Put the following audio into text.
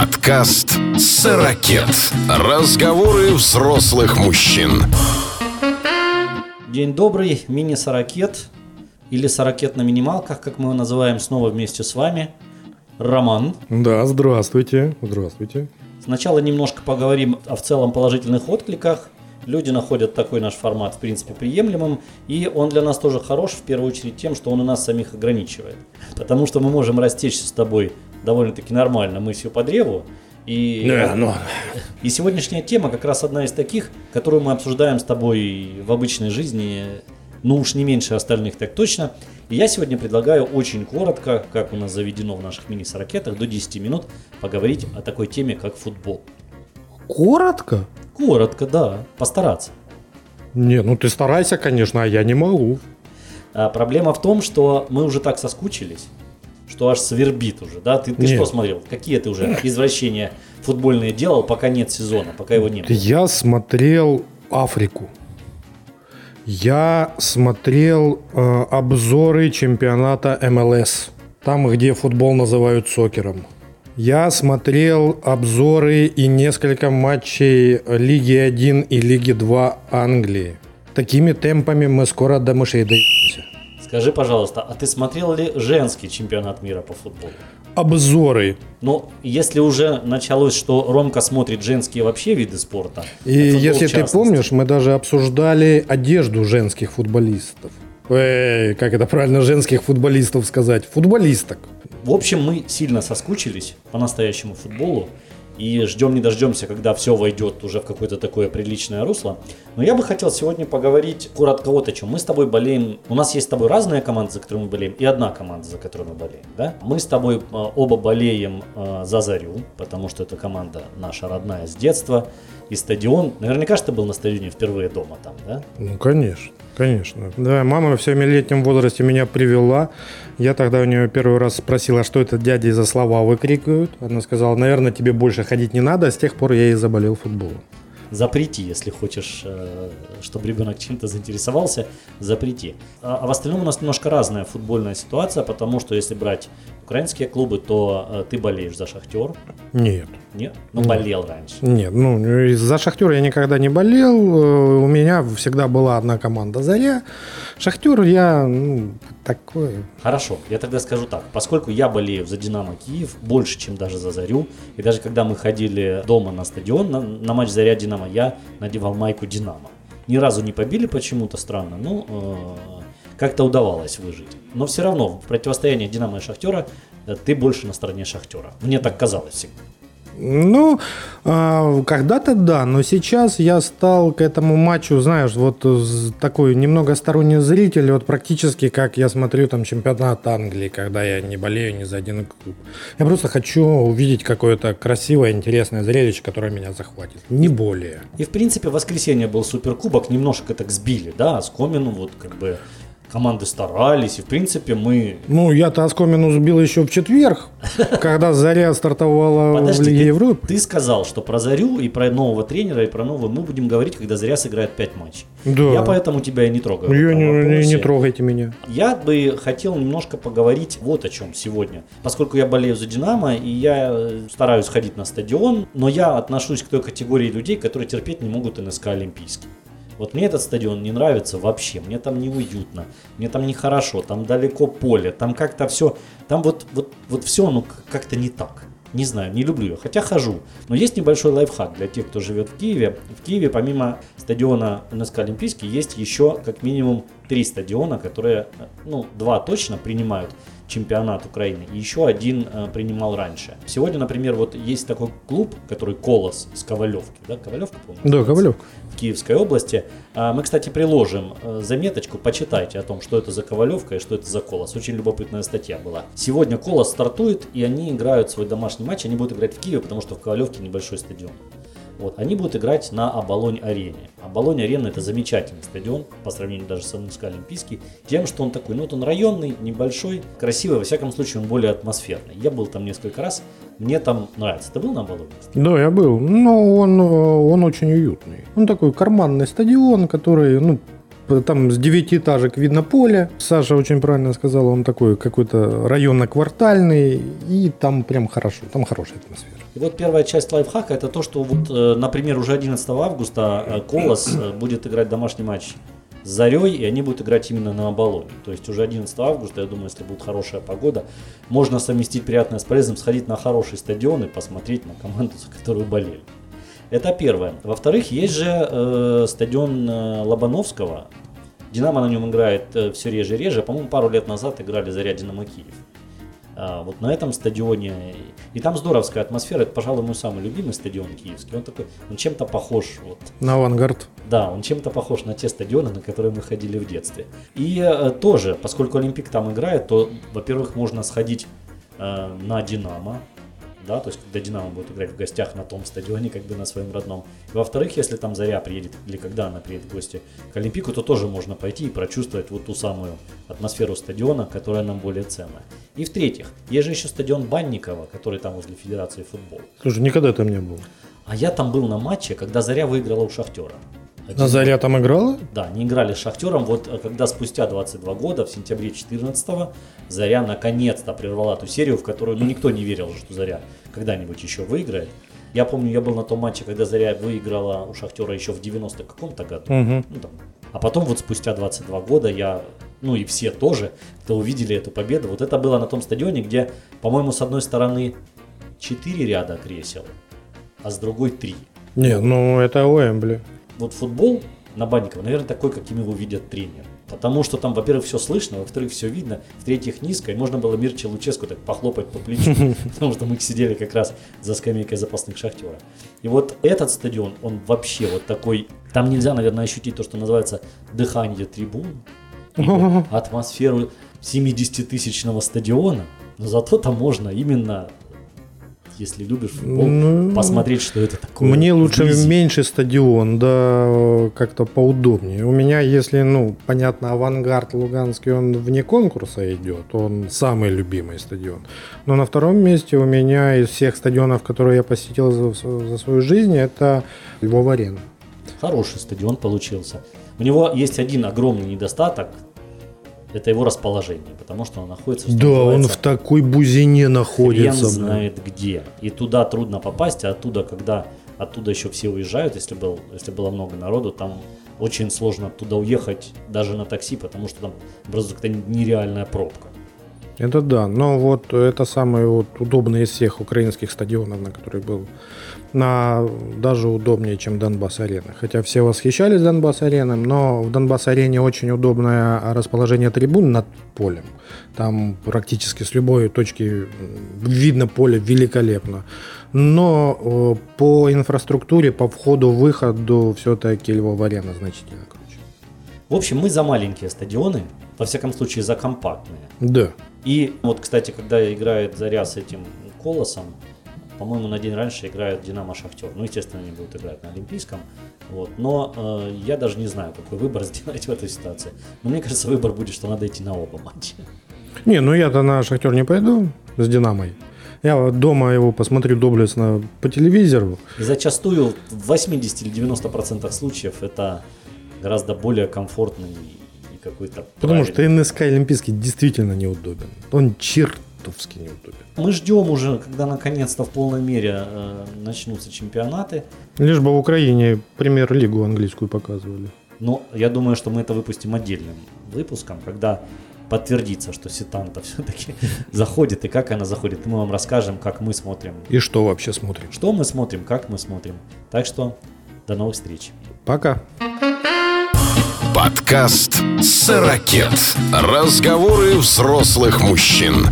Подкаст «Сорокет». Разговоры взрослых мужчин. День добрый, мини-сорокет или сорокет на минималках, как мы его называем, снова вместе с вами. Роман. Да, здравствуйте. Здравствуйте. Сначала немножко поговорим о в целом положительных откликах. Люди находят такой наш формат, в принципе, приемлемым, и он для нас тоже хорош, в первую очередь, тем, что он у нас самих ограничивает. Потому что мы можем растечься с тобой довольно-таки нормально мыслью по древу, и, Да, ну, и сегодняшняя тема как раз одна из таких, которую мы обсуждаем с тобой в обычной жизни, ну уж не меньше остальных так точно. И я сегодня предлагаю очень коротко, как у нас заведено в наших мини-сорокетах, до 10 минут поговорить о такой теме, как футбол. коротко? Коротко, да, постараться. Не, ну ты старайся, конечно, а я не могу. А проблема в том, что мы уже так соскучились, что аж свербит уже, да? Ты, ты Нет. что смотрел? Какие ты уже извращения футбольные делал, пока нет сезона, пока его не было? Я смотрел Африку. Я смотрел э, обзоры чемпионата МЛС. Там, где футбол называют сокером. Я смотрел обзоры и несколько матчей Лиги 1 и Лиги 2 Англии. Такими темпами мы скоро до мышей доедемся. Скажи, пожалуйста, а ты смотрел ли женский чемпионат мира по футболу? Обзоры. Ну, если уже началось, что Ромка смотрит женские вообще виды спорта. И если ты помнишь, мы даже обсуждали одежду женских футболистов. Эй, как это правильно женских футболистов сказать? Футболисток. В общем, мы сильно соскучились по настоящему футболу и ждем не дождемся, когда все войдет уже в какое-то такое приличное русло. Но я бы хотел сегодня поговорить коротко вот о чем. Мы с тобой болеем, у нас есть с тобой разные команды, за которые мы болеем, и одна команда, за которую мы болеем. Да? Мы с тобой э, оба болеем э, за Зарю, потому что эта команда наша родная с детства. И стадион, наверняка же ты был на стадионе впервые дома там, да? Ну, конечно, конечно. Да, мама в семилетнем возрасте меня привела. Я тогда у нее первый раз спросил, а что это дяди за слова выкрикивают. Она сказала, наверное, тебе больше ходить не надо. А с тех пор я и заболел футболом. запрети, если хочешь, э, чтобы ребенок чем-то заинтересовался, запрети. А, а в остальном у нас немножко разная футбольная ситуация, потому что если брать украинские клубы, то э, ты болеешь за Шахтер, Нет. нет? Ну, болел раньше. Нет, ну, за Шахтер я никогда не болел. Э, У меня всегда была одна команда «Заря». Шахтер я ну, такой... Хорошо, я тогда скажу так. Поскольку я болею за Динамо Киев больше, чем даже за Зарю, и даже когда мы ходили дома на стадион на, на матч Заря Динамо, я надевал майку Динамо. Ни разу не побили почему-то странно, но э, как-то удавалось выжить. Но все равно в противостоянии Динамо и Шахтера э, ты больше на стороне Шахтера. Мне так казалось всегда. Ну, а, когда-то да, но сейчас я стал к этому матчу, знаешь, вот такой немного сторонний зритель, вот практически как я смотрю там чемпионат Англии, когда я не болею ни за один клуб. Я просто хочу увидеть какое-то красивое, интересное зрелище, которое меня захватит. Не более. И в принципе в воскресенье был суперкубок, немножко так сбили, да, с Комину вот как бы команды старались, и в принципе мы Ну, я-то Оскомину сбил еще в четверг, когда Заря стартовала в Подожди, Лиге ты, Европы. ты сказал, что про Зарю и про нового тренера, и про нового мы будем говорить, когда Заря сыграет 5 матчей. Да. Я поэтому тебя и не трогаю. в Я не, не- не трогайте меня. Я бы хотел немножко поговорить вот о чем сегодня. Поскольку я болею за Динамо, и я э, стараюсь ходить на стадион, но я отношусь к той категории людей, которые терпеть не могут НСК Олимпийский. Вот мне этот стадион не нравится вообще, мне там неуютно, мне там нехорошо, там далеко поле, там как-то все, там вот, вот, вот все, ну как-то не так. Не знаю, не люблю ее, хотя хожу. Но есть небольшой лайфхак для тех, кто живет в Киеве. В Киеве помимо стадиона НСК Олимпийский есть еще как минимум три стадиона, которые, э, ну, два точно принимают чемпионат Украины, и еще один э, принимал раньше. Сегодня, например, вот есть такой клуб, который Колос с Ковалевки, да, Ковалевка, по-моему? Да, называется? Ковалев. в Киевской области. А, Мы, кстати, приложим э, заметочку, почитайте о том, что это за Ковалевка и что это за Колос. Очень любопытная статья была. Сегодня Колос стартует, и они играют свой домашний матч. Они будут играть в Киеве, потому что в Ковалевке небольшой стадион. Вот, они будут играть на Оболонь-арене. Оболонь-арена это замечательный стадион, по сравнению даже с НСК Олимпийский, тем, что он такой, ну вот он районный, небольшой, красивый, во всяком случае он более атмосферный. Я был там несколько раз, мне там нравится. Ты был на Оболоне? Да, я был. Ну, он, он очень уютный. Он такой карманный стадион, который, ну, там с девятиэтажек видно поле. Саша очень правильно сказал, он такой какой-то районно-квартальный, и там прям хорошо, там хорошая атмосфера. И вот первая часть лайфхака это то, что вот, э, например, уже 11 августа э, Колос э, будет играть домашний матч с Зарей, и они будут играть именно на Оболоне. То есть уже 11 августа, я думаю, если будет хорошая погода, можно совместить приятное с полезным, сходить на хороший стадион и посмотреть на команду, за которую болели. Это первое. Во-вторых, есть же э, стадион Лобановского. Динамо на нем играет э, все реже и реже. По-моему, пару лет назад играли Заря Динамо Киев. А, вот на этом стадионе. И там здоровская атмосфера. Это, пожалуй, мой самый любимый стадион киевский. Он такой, он чем-то похож. Вот. На авангард. Да, он чем-то похож на те стадионы, на которые мы ходили в детстве. И э, тоже, поскольку Олимпик там играет, то, во-первых, можно сходить э, на Динамо, да, то есть когда Динамо будет играть в гостях на том стадионе, как бы на своем родном. И во-вторых, если там Заря приедет, или когда она приедет в гости к Олимпику, то тоже можно пойти и прочувствовать вот ту самую атмосферу стадиона, которая нам более ценна. И в-третьих, есть же еще стадион Банникова, который там возле Федерации футбола. Слушай, никогда там не был. А я там был на матче, когда Заря выиграла у Шахтера. А Заря там играла? Да, они играли с Шахтером. Вот э, когда спустя 22 года, в сентябре 14 Заря наконец-то прервала ту серию, в которую ну, никто не верил, что Заря когда-нибудь еще выиграет. Я помню, я был на том матче, когда Заря выиграла у Шахтера еще в 90 каком-то году. Угу. Ну, там. А потом вот спустя 22 года я, ну и все тоже, кто увидели эту победу, вот это было на том стадионе, где, по-моему, с одной стороны 4 ряда кресел, а с другой 3. Не, ну это Уэмбли вот футбол на Банникова, наверное, такой, каким его видят тренер. Потому что там, во-первых, все слышно, во-вторых, все видно, в-третьих, низко, и можно было Мирче Луческу так похлопать по плечу, потому что мы сидели как раз за скамейкой запасных шахтера. И вот этот стадион, он вообще вот такой, там нельзя, наверное, ощутить то, что называется дыхание трибун, атмосферу 70-тысячного стадиона, но зато там можно именно если любишь футбол, ну, посмотреть, что это такое. Мне лучше вблизи. меньше стадион, да, как-то поудобнее. У меня, если, ну, понятно, авангард Луганский, он вне конкурса идет, он самый любимый стадион. Но на втором месте у меня из всех стадионов, которые я посетил за, за свою жизнь, это Львов-Арена. Хороший стадион получился. У него есть один огромный недостаток, это его расположение, потому что он находится... Да, он в такой бузине находится. Хрен знает где. И туда трудно попасть, а оттуда, когда оттуда еще все уезжают, если, был, если было много народу, там очень сложно оттуда уехать даже на такси, потому что там образуется какая-то нереальная пробка. Это да, но вот это самый вот удобный из всех украинских стадионов, на который был на, даже удобнее, чем Донбасс-арена. Хотя все восхищались Донбасс-ареной, но в Донбасс-арене очень удобное расположение трибун над полем. Там практически с любой точки видно поле великолепно. Но э, по инфраструктуре, по входу-выходу все-таки Львов-арена значительно. В общем, мы за маленькие стадионы, во всяком случае за компактные. Да. И вот, кстати, когда играет Заря с этим Колосом, по-моему, на день раньше играет Динамо Шахтер. Ну, естественно, они будут играть на Олимпийском. Вот. Но э, я даже не знаю, какой выбор сделать в этой ситуации. Но мне кажется, выбор будет, что надо идти на оба матча. Не, ну я-то на Шахтер не пойду с Динамой. Я дома его посмотрю доблестно по телевизору. И зачастую в 80 или 90 процентах случаев это гораздо более комфортный и какой-то Потому что НСК Олимпийский действительно неудобен. Он черт чертовски неудобен. Мы ждем уже, когда наконец-то в полной мере э, начнутся чемпионаты. Лишь бы в Украине премьер-лигу английскую показывали. Но я думаю, что мы это выпустим отдельным выпуском, когда подтвердится, что Ситанта все-таки заходит и как она заходит. мы вам расскажем, как мы смотрим. И что вообще смотрим. Что мы смотрим, как мы смотрим. Так что до новых встреч. Пока. Подкаст «Сорокет». Разговоры взрослых мужчин.